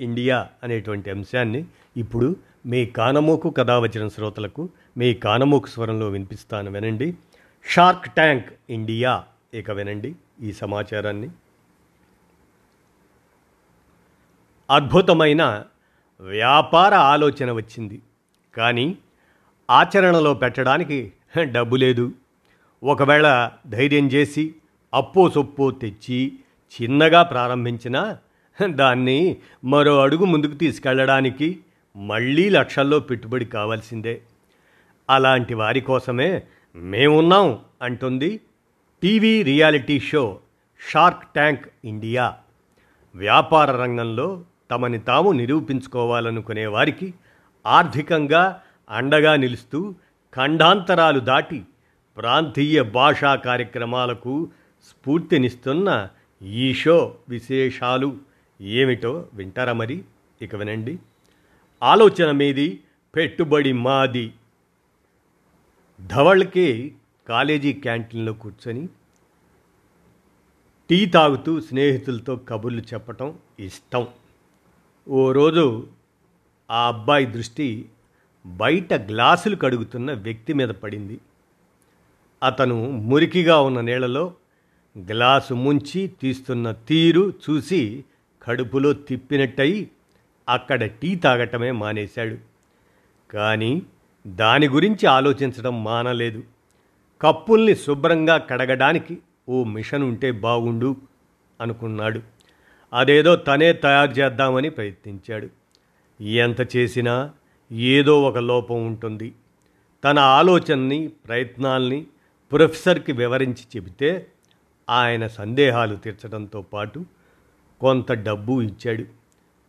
India అనేటువంటి అంశాన్ని ఇప్పుడు మీ కానమోకు కథావచన శ్రోతలకు మీ కానమోకు స్వరంలో వినిపిస్తాను వినండి. షార్క్ ట్యాంక్ ఇండియా ఇక వినండి ఈ సమాచారాన్ని. అద్భుతమైన వ్యాపార ఆలోచన వచ్చింది. కానీ ఆచరణలో పెట్టడానికి డబ్బు లేదు. ఒకవేళ ధైర్యం చేసి అప్పో సొప్పో తెచ్చి చిన్నగా ప్రారంభించినా దాన్ని మరో అడుగు ముందుకు తీసుకెళ్ళడానికి మళ్ళీ లక్షల్లో పెట్టుబడి కావాల్సిందే. అలాంటి వారి కోసమే మేమున్నాం అంటుంది TV reality show shark tank India. వ్యాపార రంగంలో తమని తాము నిరూపించుకోవాలనుకునే వారికి ఆర్థికంగా అండగా నిలుస్తూ ఖండాంతరాలు దాటి ప్రాంతీయ భాషా కార్యక్రమాలకు స్ఫూర్తినిస్తున్న ఈ షో విశేషాలు. ఏమిటో వింటారా మరి? ఇక వినండి. ఆలోచన మీది పెట్టుబడి మాది. ధవళ్ళకి కాలేజీ క్యాంటీన్లో కూర్చొని టీ తాగుతూ స్నేహితులతో కబుర్లు చెప్పటం ఇష్టం. ఓ రోజు ఆ అబ్బాయి దృష్టి బయట గ్లాసులు కడుగుతున్న వ్యక్తి మీద పడింది. అతను మురికిగా ఉన్న నీళ్ళలో గ్లాసు ముంచి తీస్తున్న తీరు చూసి కడుపులో తిప్పినట్టయి అక్కడ టీ తాగటమే మానేశాడు. కానీ దాని గురించి ఆలోచించడం మానలేదు. కప్పుల్ని శుభ్రంగా కడగడానికి ఓ మిషన్ ఉంటే బాగుండు అనుకున్నాడు. అదేదో తనే తయారు చేద్దామని ప్రయత్నించాడు. ఎంత చేసినా ఏదో ఒక లోపం ఉంటుంది. తన ఆలోచనని ప్రయత్నాల్ని ప్రొఫెసర్కి వివరించి చెబితే ఆయన సందేహాలు తీర్చడంతో పాటు కొంత డబ్బు ఇచ్చాడు.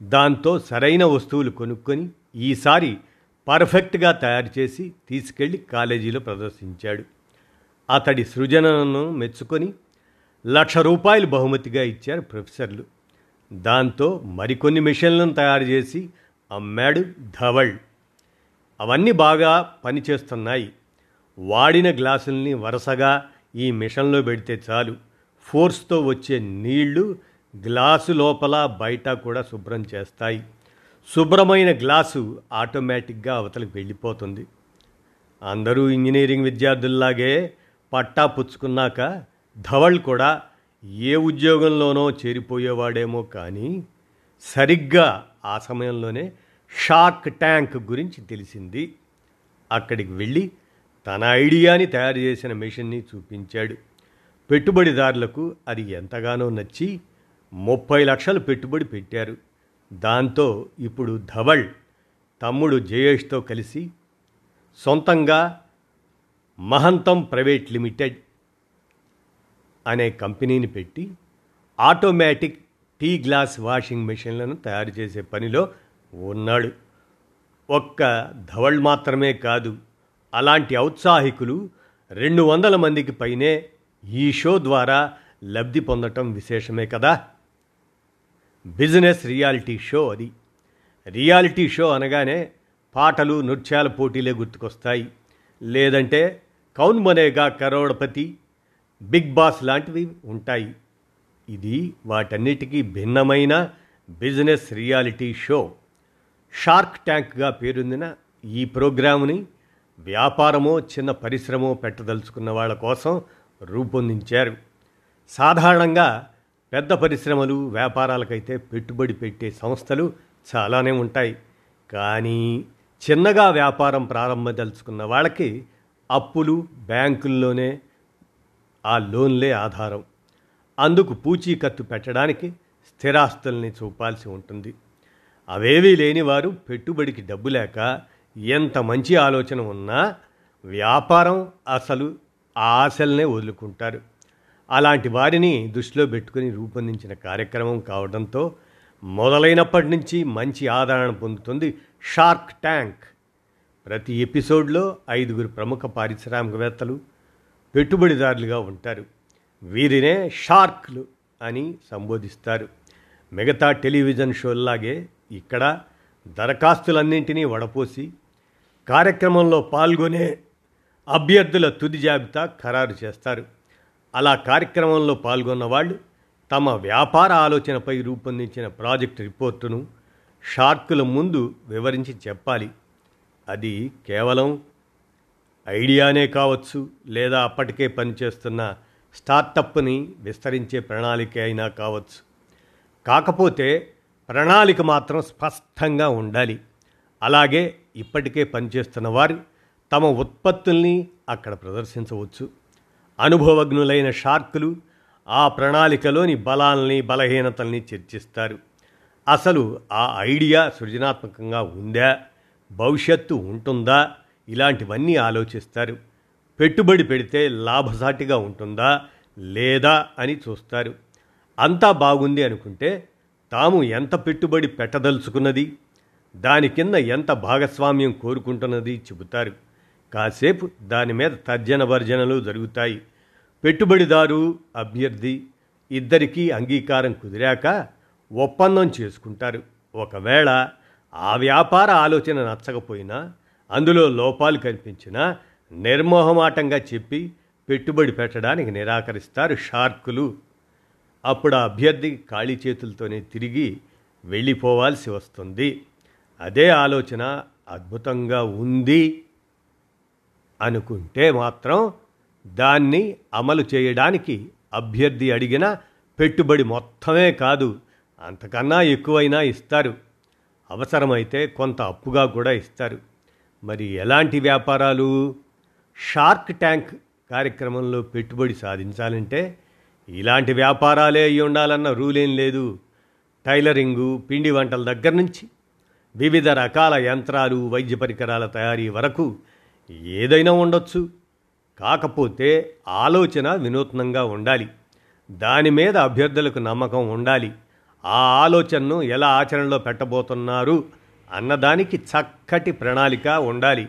దాంతో సరైన వస్తువులు కొనుక్కొని ఈసారి పర్ఫెక్ట్గా తయారు చేసి తీసుకెళ్ళి కాలేజీలో ప్రదర్శించాడు. అతడి సృజనను మెచ్చుకొని లక్ష రూపాయలు బహుమతిగా ఇచ్చారు ప్రొఫెసర్లు. దాంతో మరికొన్ని మిషన్లను తయారు చేసి అమ్మాడు ధవళ్. అవన్నీ బాగా పనిచేస్తున్నాయి. వాడిన గ్లాసుల్ని వరుసగా ఈ మిషన్లో పెడితే చాలు. ఫోర్స్తో వచ్చే నీళ్ళు గ్లాసు లోపల బయట కూడా శుభ్రం చేస్తాయి. శుభ్రమైన గ్లాసు ఆటోమేటిక్గా అవతలకు వెళ్ళిపోతుంది. అందరూ ఇంజనీరింగ్ విద్యార్థుల్లాగే పట్టా పుచ్చుకున్నాక ధవళ్ కూడా ఏ ఉద్యోగంలోనో చేరిపోయేవాడేమో కానీ సరిగ్గా ఆ సమయంలోనే షార్క్ ట్యాంక్ గురించి తెలిసింది. అక్కడికి వెళ్ళి తన ఐడియాని తయారు చేసిన మిషన్ని చూపించాడు. పెట్టుబడిదారులకు అది ఎంతగానో నచ్చి ముప్పై లక్షలు పెట్టుబడి పెట్టారు. దాంతో ఇప్పుడు ధవళ్ తమ్ముడు జయేష్తో కలిసి సొంతంగా మహంతం ప్రైవేట్ లిమిటెడ్ అనే కంపెనీని పెట్టి ఆటోమేటిక్ టీ గ్లాస్ వాషింగ్ మెషిన్లను తయారు చేసే పనిలో ఉన్నాడు. ఒక్క ధవళ్ మాత్రమే కాదు అలాంటి ఔత్సాహికులు రెండు వందల మందికి పైనే ఈ షో ద్వారా లబ్ధి పొందటం విశేషమే కదా? బిజినెస్ రియాలిటీ షో అది. రియాలిటీ షో అనగానే పాటలు నృత్యాల పోటీలే గుర్తుకొస్తాయి. లేదంటే కౌన్ బనేగా కరోడపతి బిగ్ బాస్ లాంటివి ఉంటాయి. ఇది వాటన్నిటికీ భిన్నమైన బిజినెస్ రియాలిటీ షో. షార్క్ ట్యాంక్గా పేరొందిన ఈ ప్రోగ్రాముని వ్యాపారమో చిన్న పరిశ్రమో పెట్టదలుచుకున్న వాళ్ళ కోసం రూపొందించారు. సాధారణంగా పెద్ద పరిశ్రమలు వ్యాపారాలకైతే పెట్టుబడి పెట్టే సంస్థలు చాలానే ఉంటాయి. కానీ చిన్నగా వ్యాపారం ప్రారంభదలుచుకున్న వాళ్ళకి అప్పులు బ్యాంకుల్లోనే ఆ లోన్లే ఆధారం. అందుకు పూచీకత్తు పెట్టడానికి స్థిరాస్తుల్ని చూపాల్సి ఉంటుంది. అవేవీ లేని వారు పెట్టుబడికి డబ్బు లేక ఎంత మంచి ఆలోచన ఉన్నా వ్యాపారం అసలు ఆ ఆశలనే వదులుకుంటారు. అలాంటి వారిని దృష్టిలో పెట్టుకుని రూపొందించిన కార్యక్రమం కావడంతో మొదలైనప్పటి నుంచి మంచి ఆదరణ పొందుతుంది షార్క్ ట్యాంక్. ప్రతి ఎపిసోడ్లో ఐదుగురు ప్రముఖ పారిశ్రామికవేత్తలు పెట్టుబడిదారులుగా ఉంటారు. వీరినే షార్క్లు అని సంబోధిస్తారు. మిగతా టెలివిజన్ షోల్లాగే ఇక్కడ దరఖాస్తులన్నింటినీ వడపోసి కార్యక్రమంలో పాల్గొనే అభ్యర్థుల తుది జాబితా ఖరారు చేస్తారు. అలా కార్యక్రమంలో పాల్గొన్న వాళ్ళు తమ వ్యాపార ఆలోచనపై రూపొందించిన ప్రాజెక్ట్ రిపోర్టును షార్కుల ముందు వివరించి చెప్పాలి. అది కేవలం ఐడియానే కావచ్చు లేదా అప్పటికే పనిచేస్తున్న స్టార్టప్ని విస్తరించే ప్రణాళిక అయినా కావచ్చు. కాకపోతే ప్రణాళిక మాత్రం స్పష్టంగా ఉండాలి. అలాగే ఇప్పటికే పనిచేస్తున్న వారు తమ ఉత్పత్తుల్ని అక్కడ ప్రదర్శించవచ్చు. అనుభవజ్ఞులైన షార్కులు ఆ ప్రణాళికలోని బలాల్ని బలహీనతల్ని చర్చిస్తారు. అసలు ఆ ఐడియా సృజనాత్మకంగా ఉందా? భవిష్యత్తు ఉంటుందా? ఇలాంటివన్నీ ఆలోచిస్తారు. పెట్టుబడి పెడితే లాభసాటిగా ఉంటుందా? లేదా? అని చూస్తారు. అంతా బాగుంది అనుకుంటే తాము ఎంత పెట్టుబడి పెట్టదలుచుకున్నది? దాని కింద ఎంత భాగస్వామ్యం కోరుకుంటున్నది? చెబుతారు. కాసేపు దాని మీద తర్జన భర్జనలు జరుగుతాయి. పెట్టుబడిదారు అభ్యర్థి ఇద్దరికీ అంగీకారం కుదిరాక ఒప్పందం చేసుకుంటారు. ఒకవేళ ఆ వ్యాపార ఆలోచన నచ్చకపోయినా అందులో లోపాలు కనిపించినా నిర్మోహమాటంగా చెప్పి పెట్టుబడి పెట్టడానికి నిరాకరిస్తారు షార్కులు. అప్పుడు ఆ అభ్యర్థి ఖాళీ చేతులతోనే తిరిగి వెళ్ళిపోవాల్సి వస్తుంది. అదే ఆలోచన అద్భుతంగా ఉంది. అనుకుంటే మాత్రం దాన్ని అమలు చేయడానికి అభ్యర్థి అడిగిన పెట్టుబడి మొత్తమే కాదు అంతకన్నా ఎక్కువైనా ఇస్తారు. అవసరమైతే కొంత అప్పుగా కూడా ఇస్తారు. మరి ఎలాంటి వ్యాపారాలు? షార్క్ ట్యాంక్ కార్యక్రమంలో పెట్టుబడి సాధించాలంటే ఇలాంటి వ్యాపారాలే అయి ఉండాలన్న రూలేం లేదు. టైలరింగు పిండి వంటల దగ్గర నుంచి వివిధ రకాల యంత్రాలు వైద్య పరికరాల తయారీ వరకు ఏదైనా ఉండొచ్చు. కాకపోతే ఆలోచన వినూత్నంగా ఉండాలి. దాని మీద అభ్యర్థులకు నమ్మకం ఉండాలి. ఆ ఆలోచనను ఎలా ఆచరణలో పెట్టబోతున్నారు అన్నదానికి చక్కటి ప్రణాళిక ఉండాలి.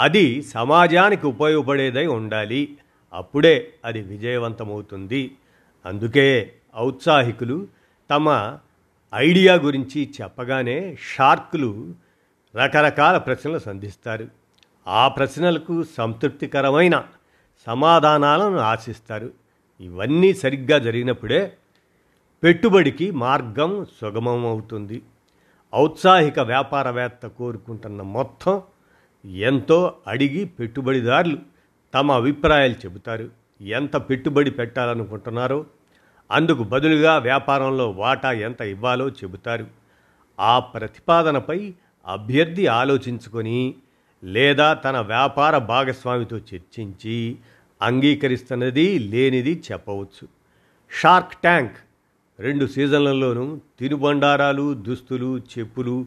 అది సమాజానికి ఉపయోగపడేదై ఉండాలి. అప్పుడే అది విజయవంతమవుతుంది. అందుకే ఔత్సాహికులు తమ ఐడియా గురించి చెప్పగానే షార్కులు రకరకాల ప్రశ్నలు సంధిస్తారు. ఆ ప్రశ్నలకు సంతృప్తికరమైన సమాధానాలను ఆశిస్తారు. ఇవన్నీ సరిగ్గా జరిగినప్పుడే పెట్టుబడికి మార్గం సుగమం అవుతుంది ఔత్సాహిక వ్యాపారవేత్త కోరుకుంటున్న మొత్తం ఎంతో అడిగి పెట్టుబడిదారులు తమ అభిప్రాయాలు చెబుతారు. ఎంత పెట్టుబడి పెట్టాలనుకుంటున్నారో అందుకు బదులుగా వ్యాపారంలో వాటా ఎంత ఇవ్వాలో చెబుతారు. ఆ ప్రతిపాదనపై అభ్యర్థి ఆలోచించుకొని లేదా తన వ్యాపార భాగస్వామితో చర్చించి అంగీకరిస్తున్నది లేనిది చెప్పవచ్చు. షార్క్ ట్యాంక్ రెండు సీజన్లలోనూ తినుబండారాలు దుస్తులు చెప్పులు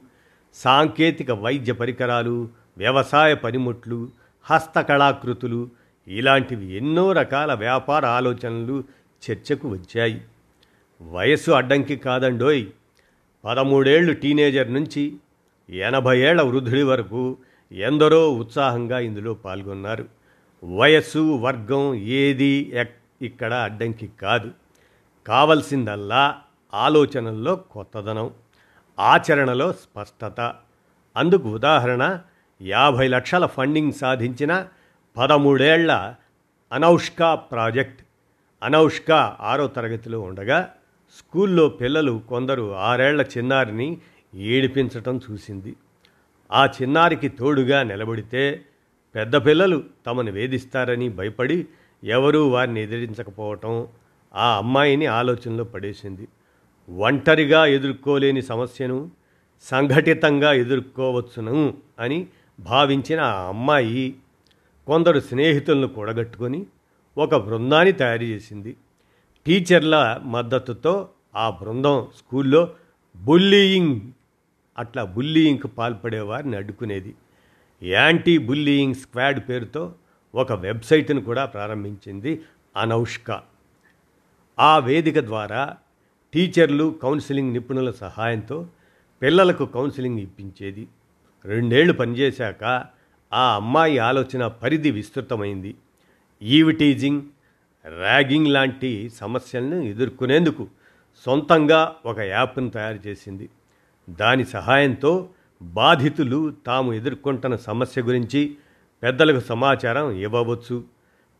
సాంకేతిక వైద్య పరికరాలు వ్యవసాయ పనిముట్లు హస్తకళాకృతులు ఇలాంటివి ఎన్నో రకాల వ్యాపార ఆలోచనలు చర్చకు వచ్చాయి. వయస్సు అడ్డంకి కాదండోయ్. పదమూడేళ్ళు టీనేజర్ నుంచి ఎనభై ఏళ్ళ వృద్ధుడి వరకు ఎందరో ఉత్సాహంగా ఇందులో పాల్గొన్నారు. వయస్సు వర్గం ఏది ఇక్కడ అడ్డంకి కాదు. కావలసిందల్లా ఆలోచనల్లో కొత్తదనం ఆచరణలో స్పష్టత. అందుకు ఉదాహరణ యాభై లక్షల ఫండింగ్ సాధించిన పదమూడేళ్ళ అనౌష్క ప్రాజెక్ట్. అనౌష్క ఆరో తరగతిలో ఉండగా స్కూల్లో పిల్లలు కొందరు ఆరేళ్ళ చిన్నారిని ఏడిపించటం చూసింది. ఆ చిన్నారికి తోడుగా నిలబడితే పెద్ద పిల్లలు తమను వేధిస్తారని భయపడి ఎవరూ వారిని ఎదిరించకపోవటం ఆ అమ్మాయిని ఆలోచనలో పడేసింది. ఒంటరిగా ఎదుర్కోలేని సమస్యను సంఘటితంగా ఎదుర్కోవచ్చును అని భావించిన ఆ అమ్మాయి కొందరు స్నేహితులను కూడగట్టుకొని ఒక బృందాన్ని తయారు చేసింది. టీచర్ల మద్దతుతో ఆ బృందం స్కూల్లో బుల్లీయింగ్ అట్లా బుల్లీయింగ్కి పాల్పడే వారిని అడ్డుకునేది. యాంటీ బుల్లీయింగ్ స్క్వాడ్ పేరుతో ఒక వెబ్సైట్ను కూడా ప్రారంభించింది అనౌష్క. ఆ వేదిక ద్వారా టీచర్లు కౌన్సిలింగ్ నిపుణుల సహాయంతో పిల్లలకు కౌన్సిలింగ్ ఇప్పించేది. రెండేళ్ళు పనిచేశాక ఆ అమ్మాయి ఆలోచన పరిధి విస్తృతమైంది. ఈవిటీజింగ్ ర్యాగింగ్ లాంటి సమస్యలను ఎదుర్కొనేందుకు సొంతంగా ఒక యాప్ను తయారు చేసింది. దాని సహాయంతో బాధితులు తాము ఎదుర్కొంటున్న సమస్య గురించి పెద్దలకు సమాచారం ఇవ్వవచ్చు.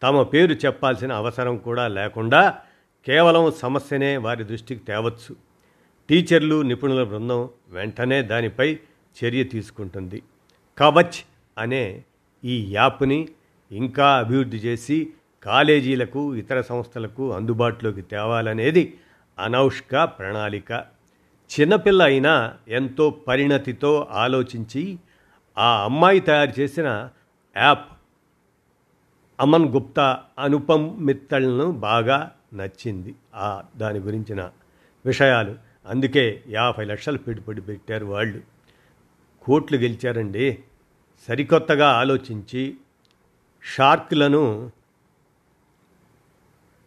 తమ పేరు చెప్పాల్సిన అవసరం కూడా లేకుండా కేవలం సమస్యనే వారి దృష్టికి తేవచ్చు. టీచర్లు నిపుణుల బృందం వెంటనే దానిపై చర్య తీసుకుంటుంది. కవచ్ అనే ఈ యాప్ని ఇంకా అభివృద్ధి చేసి కాలేజీలకు ఇతర సంస్థలకు అందుబాటులోకి తేవాలనేది అనౌష్క ప్రణాళిక. చిన్నపిల్ల అయినా ఎంతో పరిణతితో ఆలోచించి ఆ అమ్మాయి తయారు చేసిన యాప్ అమన్ గుప్తా అనుపమ్ మిత్తల్ను బాగా నచ్చింది. ఆ దాని గురించిన విషయాలు. అందుకే యాభై లక్షలు పెట్టుబడి పెట్టారు వాళ్ళు. కోట్లు గెలిచారండి. సరికొత్తగా ఆలోచించి షార్క్లను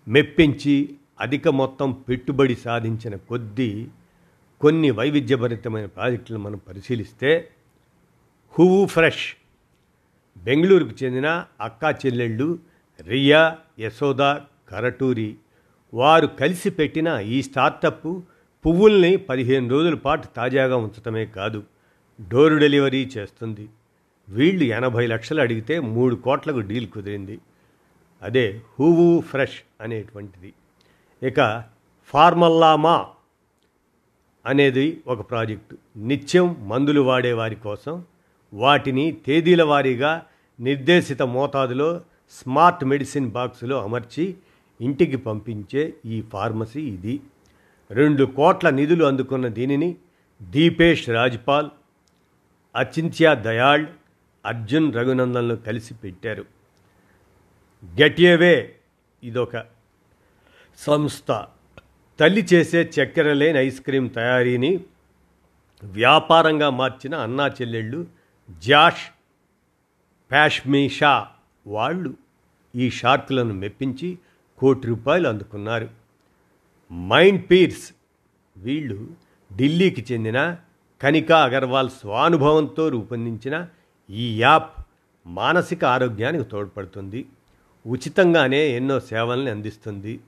మెప్పించి అధిక మొత్తం పెట్టుబడి సాధించిన కొద్దీ కొన్ని వైవిధ్యభరితమైన ప్రాజెక్టులను మనం పరిశీలిస్తే హువు ఫ్రెష్ బెంగళూరుకు చెందిన అక్కా చెల్లెళ్ళు రియా యశోద కరటూరి. వారు కలిసి పెట్టిన ఈ స్టార్టప్ పువ్వుల్ని పదిహేను రోజుల పాటు తాజాగా ఉంచటమే కాదు డోర్ డెలివరీ చేస్తుంది. వీళ్ళు ఎనభై లక్షలు అడిగితే మూడు కోట్లకు డీల్ కుదిరింది. అదే హూవు ఫ్రెష్ అనేటువంటిది. ఇక ఫార్మల్లామా అనేది ఒక ప్రాజెక్టు. నిత్యం మందులు వాడే వారి కోసం వాటిని తేదీల వారీగా నిర్దేశిత మోతాదులో స్మార్ట్ మెడిసిన్ బాక్సులో అమర్చి ఇంటికి పంపించే ఈ ఫార్మసీ ఇది. రెండు కోట్ల నిధులు అందుకున్న దీనిని దీపేష్ రాజ్పాల్ అచింత్య దయాళ్ అర్జున్ రఘునందన్లు కలిసి పెట్టారు. గెట్యేవే ఇదొక సంస్థ. తల్లి చేసే చక్కెర లేని ఐస్ క్రీం తయారీని వ్యాపారంగా మార్చిన అన్నా చెల్లెళ్ళు జాష్ ప్యాష్మీషా వాళ్ళు ఈ షార్కులను మెప్పించి కోటి రూపాయలు అందుకున్నారు. మైండ్ పీర్స్ వీళ్ళు ఢిల్లీకి చెందిన కనికా అగర్వాల్ స్వానుభవంతో రూపొందించిన ఈ యాప్ మానసిక ఆరోగ్యానికి తోడ్పడుతుంది. ఉచితంగానే ఎన్నో సేవల్ని అందిస్తుంది.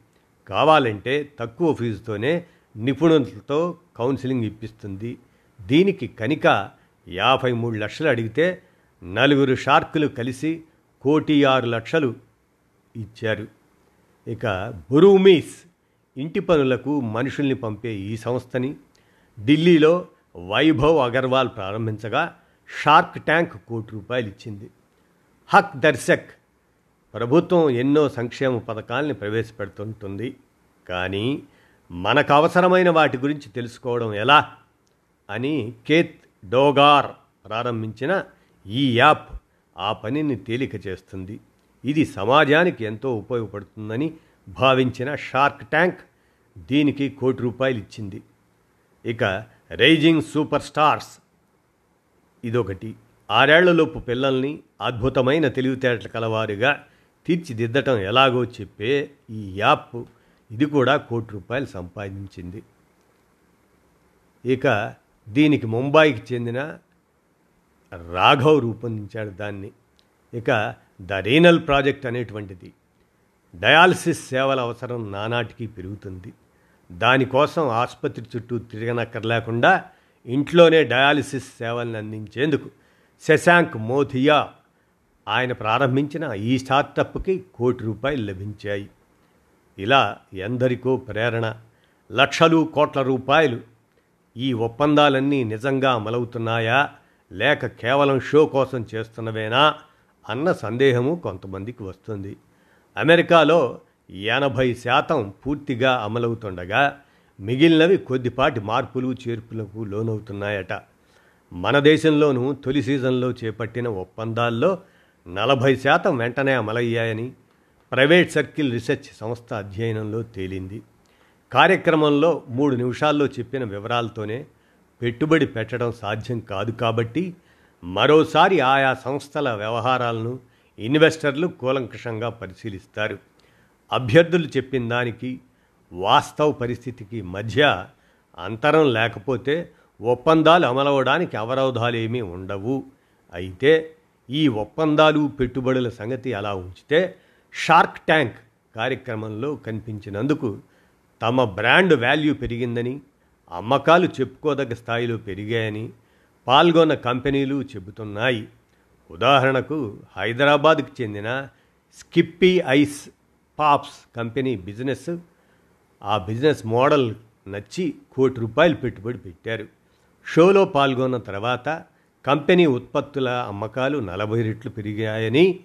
కావాలంటే తక్కువ ఫీజుతోనే నిపుణులతో కౌన్సిలింగ్ ఇప్పిస్తుంది. దీనికి కనిక యాభై మూడు లక్షలు అడిగితే నలుగురు షార్కులు కలిసి కోటి ఆరు లక్షలు ఇచ్చారు. ఇక బురూమీస్ ఇంటి పనులకు మనుషుల్ని పంపే ఈ సంస్థని ఢిల్లీలో వైభవ్ అగర్వాల్ ప్రారంభించగా షార్క్ ట్యాంక్ కోటి రూపాయలు ఇచ్చింది. హక్ దర్శక్ ప్రభుత్వం ఎన్నో సంక్షేమ పథకాల్ని ప్రవేశపెడుతుంటుంది. కానీ మనకు అవసరమైన వాటి గురించి తెలుసుకోవడం ఎలా అని కేత్ డోగార్ ప్రారంభించిన ఈ యాప్ ఆ పనిని తేలిక చేస్తుంది. ఇది సమాజానికి ఎంతో ఉపయోగపడుతుందని భావించిన షార్క్ ట్యాంక్ దీనికి కోటి రూపాయలు ఇచ్చింది. ఇక రైజింగ్ సూపర్ స్టార్స్ ఇదొకటి. ఆరేళ్ళలోపు పిల్లల్ని అద్భుతమైన తెలివితేటలు కలవారుగా తీర్చిదిద్దటం ఎలాగో చెప్పే ఈ యాప్ ఇది కూడా కోటి రూపాయలు సంపాదించింది. ఇక దీనికి ముంబాయికి చెందిన రాఘవ్ రూపొందించాడు దాన్ని. ఇక ద రీనల్ ప్రాజెక్ట్ అనేటువంటిది డయాలసిస్ సేవల అవసరం నానాటికి పెరుగుతుంది. దానికోసం ఆసుపత్రి చుట్టూ తిరగనక్కర్లేకుండా ఇంట్లోనే డయాలసిస్ సేవలను అందించేందుకు శశాంక్ మోథియా ఆయన ప్రారంభించిన ఈ స్టార్టప్కి కోటి రూపాయలు లభించాయి. ఇలా ఎందరికో ప్రేరణ లక్షలు కోట్ల రూపాయలు ఈ ఒప్పందాలన్నీ నిజంగా అమలవుతున్నాయా? లేక కేవలం షో కోసం చేస్తున్నవేనా? అన్న సందేహము కొంతమందికి వస్తుంది. అమెరికాలో ఎనభై శాతం పూర్తిగా అమలవుతుండగా మిగిలినవి కొద్దిపాటి మార్పులు చేర్పులకు లోనవుతున్నాయట. మన దేశంలోనూ తొలి సీజన్లో చేపట్టిన ఒప్పందాల్లో నలభై శాతం వెంటనే అమలయ్యాయని ప్రైవేట్ సర్కిల్ రీసెర్చ్ సంస్థ అధ్యయనంలో తేలింది. కార్యక్రమంలో మూడు నిమిషాల్లో చెప్పిన వివరాలతోనే పెట్టుబడి పెట్టడం సాధ్యం కాదు కాబట్టి మరోసారి ఆయా సంస్థల వ్యవహారాలను ఇన్వెస్టర్లు కూలంకషంగా పరిశీలిస్తారు. అభ్యర్థులు చెప్పిన దానికి వాస్తవ పరిస్థితికి మధ్య అంతరం లేకపోతే ఒప్పందాలు అమలవడానికి అవరోధాలు ఏమీ ఉండవు. అయితే ఈ ఒప్పందాలు పెట్టుబడుల సంగతి అలా ఉంచితే షార్క్ ట్యాంక్ కార్యక్రమంలో కనిపించినందుకు తమ బ్రాండ్ వాల్యూ పెరిగిందని అమ్మకాలు చెప్పుకోదగ్గ స్థాయిలో పెరిగాయని పాల్గొన్న కంపెనీలు చెబుతున్నాయి. ఉదాహరణకు హైదరాబాద్కు చెందిన Skippy ice pops company business ఆ బిజినెస్ మోడల్ నచ్చి కోటి రూపాయలు పెట్టుబడి పెట్టారు. షోలో పాల్గొన్న తర్వాత కంపెనీ ఉత్పత్తుల అమ్మకాలు నలభై రెట్లు పెరిగాయని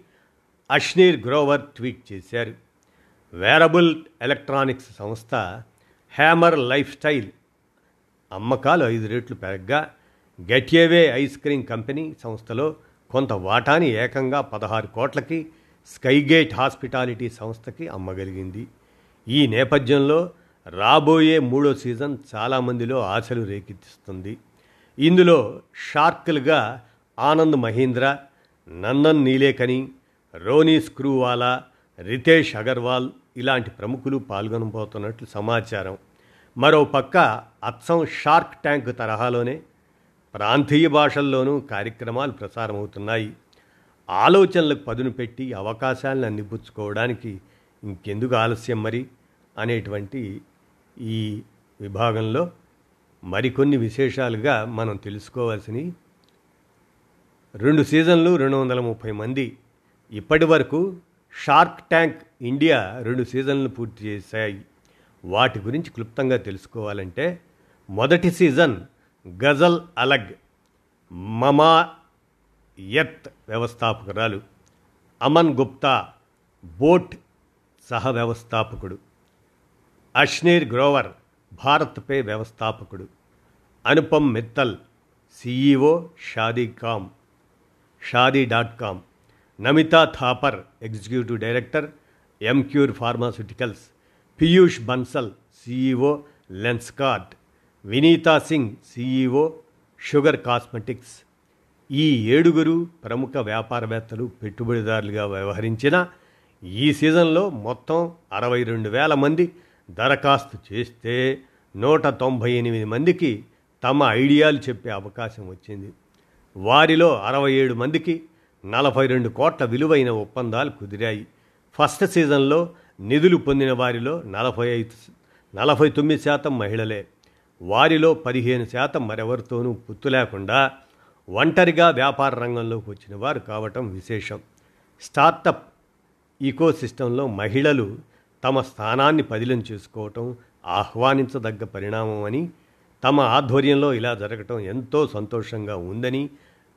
అష్నీర్ గ్రోవర్ ట్వీట్ చేశారు. వేరబుల్ ఎలక్ట్రానిక్స్ సంస్థ హ్యామర్ లైఫ్ స్టైల్ అమ్మకాలు ఐదు రెట్లు పెరగ్గా గెట్యేవే ఐస్ క్రీమ్ కంపెనీ సంస్థలో కొంత వాటాని ఏకంగా పదహారు కోట్లకి స్కైగేట్ హాస్పిటాలిటీ సంస్థకి అమ్మగలిగింది. ఈ నేపథ్యంలో రాబోయే మూడో సీజన్ చాలామందిలో ఆశలు రేకెత్తిస్తుంది. ఇందులో షార్కులుగా ఆనంద్ మహీంద్ర నందన్ నీలేకని రోనీ స్క్రూవాలా రితేష్ అగర్వాల్ ఇలాంటి ప్రముఖులు పాల్గొనబోతున్నట్లు సమాచారం. మరో పక్క అచ్చం షార్క్ ట్యాంక్ తరహాలోనే ప్రాంతీయ భాషల్లోనూ కార్యక్రమాలు ప్రసారమవుతున్నాయి. ఆలోచనలకు పదును పెట్టి అవకాశాలను అందిపుచ్చుకోవడానికి ఇంకెందుకు ఆలస్యం మరి అనేటువంటి ఈ విభాగంలో మరికొన్ని విశేషాలుగా మనం తెలుసుకోవాల్సినవి. రెండు సీజన్లు రెండు వందల ముప్పై మంది. ఇప్పటి వరకు షార్క్ ట్యాంక్ ఇండియా రెండు సీజన్లు పూర్తి చేశాయి. వాటి గురించి క్లుప్తంగా తెలుసుకోవాలంటే మొదటి సీజన్ గజల్ అలగ్ మమా ఎత్ వ్యవస్థాపకురాలు అమన్ గుప్తా బోట్ సహ వ్యవస్థాపకుడు అష్నీర్ గ్రోవర్ భారత్ పే వ్యవస్థాపకుడు. Anupam Mittal CEO Shaadi com Shaadi dot com. Namita Thapar executive director Emcure pharmaceuticals. Peyush Bansal CEO Lenskart Vineeta Singh CEO Sugar cosmetics. ఈ ఏడుగురు ప్రముఖ వ్యాపారవేత్తలు పెట్టుబడిదారులుగా వ్యవహరించిన ఈ సీజన్లో మొత్తం అరవై రెండు వేల మంది దరఖాస్తు చేస్తే నూట తొంభై ఎనిమిది మందికి తమ ఐడియాలు చెప్పే అవకాశం వచ్చింది. వారిలో అరవై ఏడు మందికి నలభై రెండు కోట్ల విలువైన ఒప్పందాలు కుదిరాయి. ఫస్ట్ సీజన్లో నిధులు పొందిన వారిలో నలభై ఐదు నలభై తొమ్మిది శాతం మహిళలే. వారిలో పదిహేను శాతం మరెవరితోనూ పుత్తు లేకుండా ఒంటరిగా వ్యాపార రంగంలోకి వచ్చిన వారు కావటం విశేషం. స్టార్టప్ ఈకోసిస్టంలో మహిళలు తమ స్థానాన్ని పదిలం చేసుకోవటం ఆహ్వానించదగ్గ పరిణామం అని తమ ఆధ్వర్యంలో ఇలా జరగటం ఎంతో సంతోషంగా ఉందని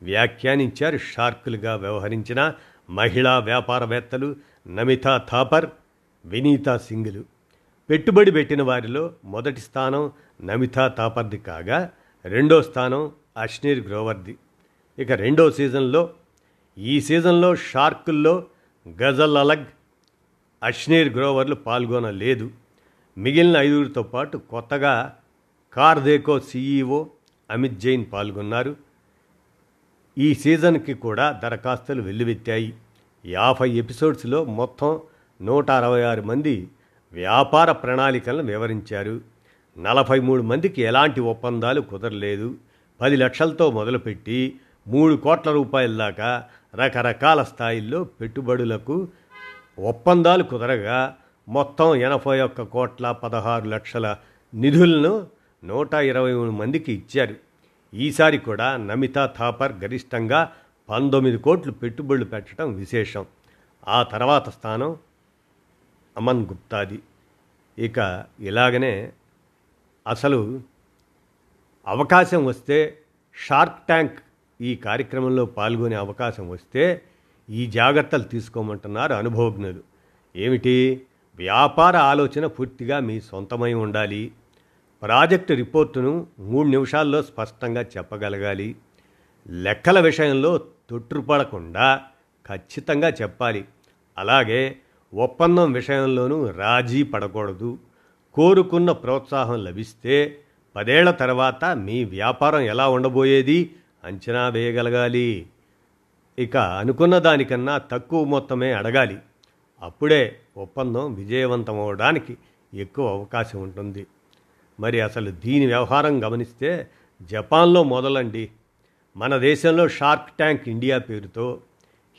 వ్యాఖ్యానించారు షార్కులుగా వ్యవహరించిన మహిళా వ్యాపారవేత్తలు నమితా థాపర్ వినీతా సింగులు. పెట్టుబడి పెట్టిన వారిలో మొదటి స్థానం నమితా థాపర్ది కాగా రెండో స్థానం అష్నీర్ గ్రోవర్ది. ఇక రెండో సీజన్లో ఈ సీజన్లో షార్కుల్లో గజల్ అలగ్ అష్నీర్ గ్రోవర్లు పాల్గొనలేదు. మిగిలిన ఐదుగురితో పాటు కొత్తగా కార్దేకో సీఈఓ అమిత్ జైన్ పాల్గొన్నారు. ఈ సీజన్కి కూడా దరఖాస్తులు వెల్లువెత్తాయి. యాభై ఎపిసోడ్స్లో మొత్తం నూట అరవై ఆరు మంది వ్యాపార ప్రణాళికలను వివరించారు. నలభై మూడు మందికి ఎలాంటి ఒప్పందాలు కుదరలేదు. పది లక్షలతో మొదలుపెట్టి మూడు కోట్ల రూపాయల దాకా రకరకాల స్థాయిల్లో పెట్టుబడులకు ఒప్పందాలు కుదరగా మొత్తం ఎనభై ఒక్క కోట్ల పదహారు లక్షల నిధులను నూట ఇరవై మూడు మందికి ఇచ్చారు. ఈసారి కూడా నమితా థాపర్ గరిష్టంగా పంతొమ్మిది కోట్లు పెట్టుబడులు పెట్టడం విశేషం. ఆ తర్వాత స్థానం అమన్ గుప్తాది. ఇక ఇలాగనే అసలు అవకాశం వస్తే షార్క్ ట్యాంక్ ఈ కార్యక్రమంలో పాల్గొనే అవకాశం వస్తే ఈ జాగ్రత్తలు తీసుకోమంటున్నారు అనుభవజ్ఞులు. ఏమిటి? వ్యాపార ఆలోచన పూర్తిగా మీ సొంతమై ఉండాలి. ప్రాజెక్టు రిపోర్టును మూడు నిమిషాల్లో స్పష్టంగా చెప్పగలగాలి. లెక్కల విషయంలో తొట్టుపడకుండా ఖచ్చితంగా చెప్పాలి. అలాగే ఒప్పందం విషయంలోనూ రాజీ పడకూడదు. కోరుకున్న ప్రోత్సాహం లభిస్తే పదేళ్ళ తర్వాత మీ వ్యాపారం ఎలా ఉండబోయేది అంచనా వేయగలగాలి. ఇక అనుకున్న దానికన్నా తక్కువ మొత్తమే అడగాలి. అప్పుడే ఒప్పందం విజయవంతమవడానికి ఎక్కువ అవకాశం ఉంటుంది. మరి అసలు దీని వ్యవహారం గమనిస్తే జపాన్లో మొదలండి. మన దేశంలో షార్క్ ట్యాంక్ ఇండియా పేరుతో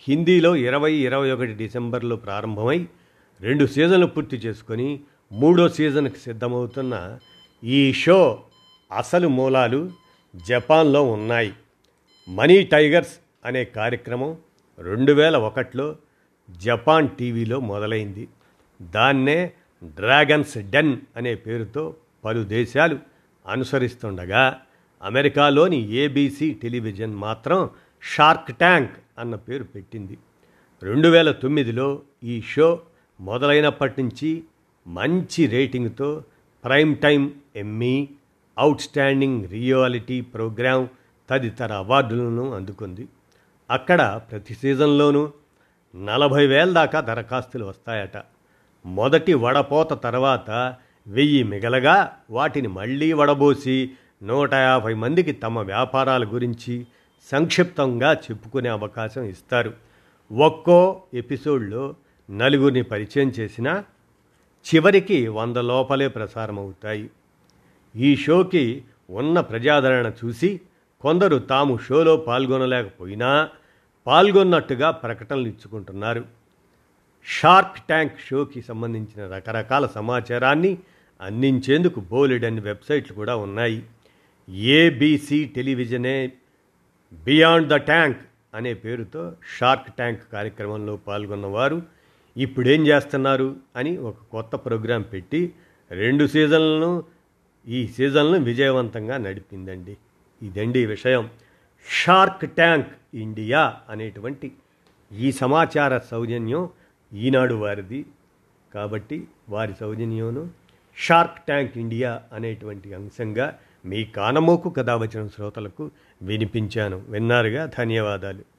హిందీలో ఇరవై ఇరవై ఒకటి డిసెంబర్లో ప్రారంభమై రెండు సీజన్లు పూర్తి చేసుకొని మూడో సీజన్కి సిద్ధమవుతున్న ఈ షో అసలు మూలాలు జపాన్లో ఉన్నాయి. మనీ టైగర్స్ అనే కార్యక్రమం రెండు వేల ఒకటిలో జపాన్ టీవీలో మొదలైంది. దాన్నే డ్రాగన్స్ డెన్ అనే పేరుతో పలు దేశాలు అనుసరిస్తుండగా అమెరికాలోని ఏబీసీ టెలివిజన్ మాత్రం షార్క్ ట్యాంక్ అన్న పేరు పెట్టింది. రెండు వేల తొమ్మిదిలో ఈ షో మొదలైనప్పటి నుంచి మంచి రేటింగ్తో prime time Emmy outstanding reality program తదితర అవార్డులను అందుకుంది. అక్కడ ప్రతి సీజన్లోనూ నలభై వేల దాకా దరఖాస్తులు వస్తాయట. మొదటి వడపోత తర్వాత వెయ్యి మిగలగా వాటిని మళ్ళీ వడబోసి నూట యాభై మందికి తమ వ్యాపారాల గురించి సంక్షిప్తంగా చెప్పుకునే అవకాశం ఇస్తారు. ఒక్కో ఎపిసోడ్లో నలుగురిని పరిచయం చేసిన చివరికి వంద లోపలే ప్రసారం అవుతాయి ఈ షోకి ఉన్న ప్రజాదరణ చూసి కొందరు తాము షోలో పాల్గొనలేకపోయినా పాల్గొన్నట్టుగా ప్రకటనలు ఇచ్చుకుంటున్నారు. షార్క్ ట్యాంక్ షోకి సంబంధించిన రకరకాల సమాచారాన్ని అందించేందుకు బోలెడన్ని వెబ్సైట్లు కూడా ఉన్నాయి. ఏబీసీ టెలివిజనే బియాండ్ ద ట్యాంక్ అనే పేరుతో షార్క్ ట్యాంక్ కార్యక్రమంలో పాల్గొన్నవారు ఇప్పుడేం చేస్తున్నారు అని ఒక కొత్త ప్రోగ్రాం పెట్టి రెండు సీజన్లను ఈ సీజన్లను విజయవంతంగా నడిపిందండి. ఇదండి విషయం. షార్క్ ట్యాంక్ ఇండియా అనేటువంటి ఈ సమాచార సౌజన్యం ఈనాడు వారిది. కాబట్టి వారి సౌజన్యంను షార్క్ ట్యాంక్ ఇండియా అనేటువంటి అంశంగా మీ కానమోకు కథ వచ్చిన శ్రోతలకు వినిపించాను. విన్నారుగా? ధన్యవాదాలు.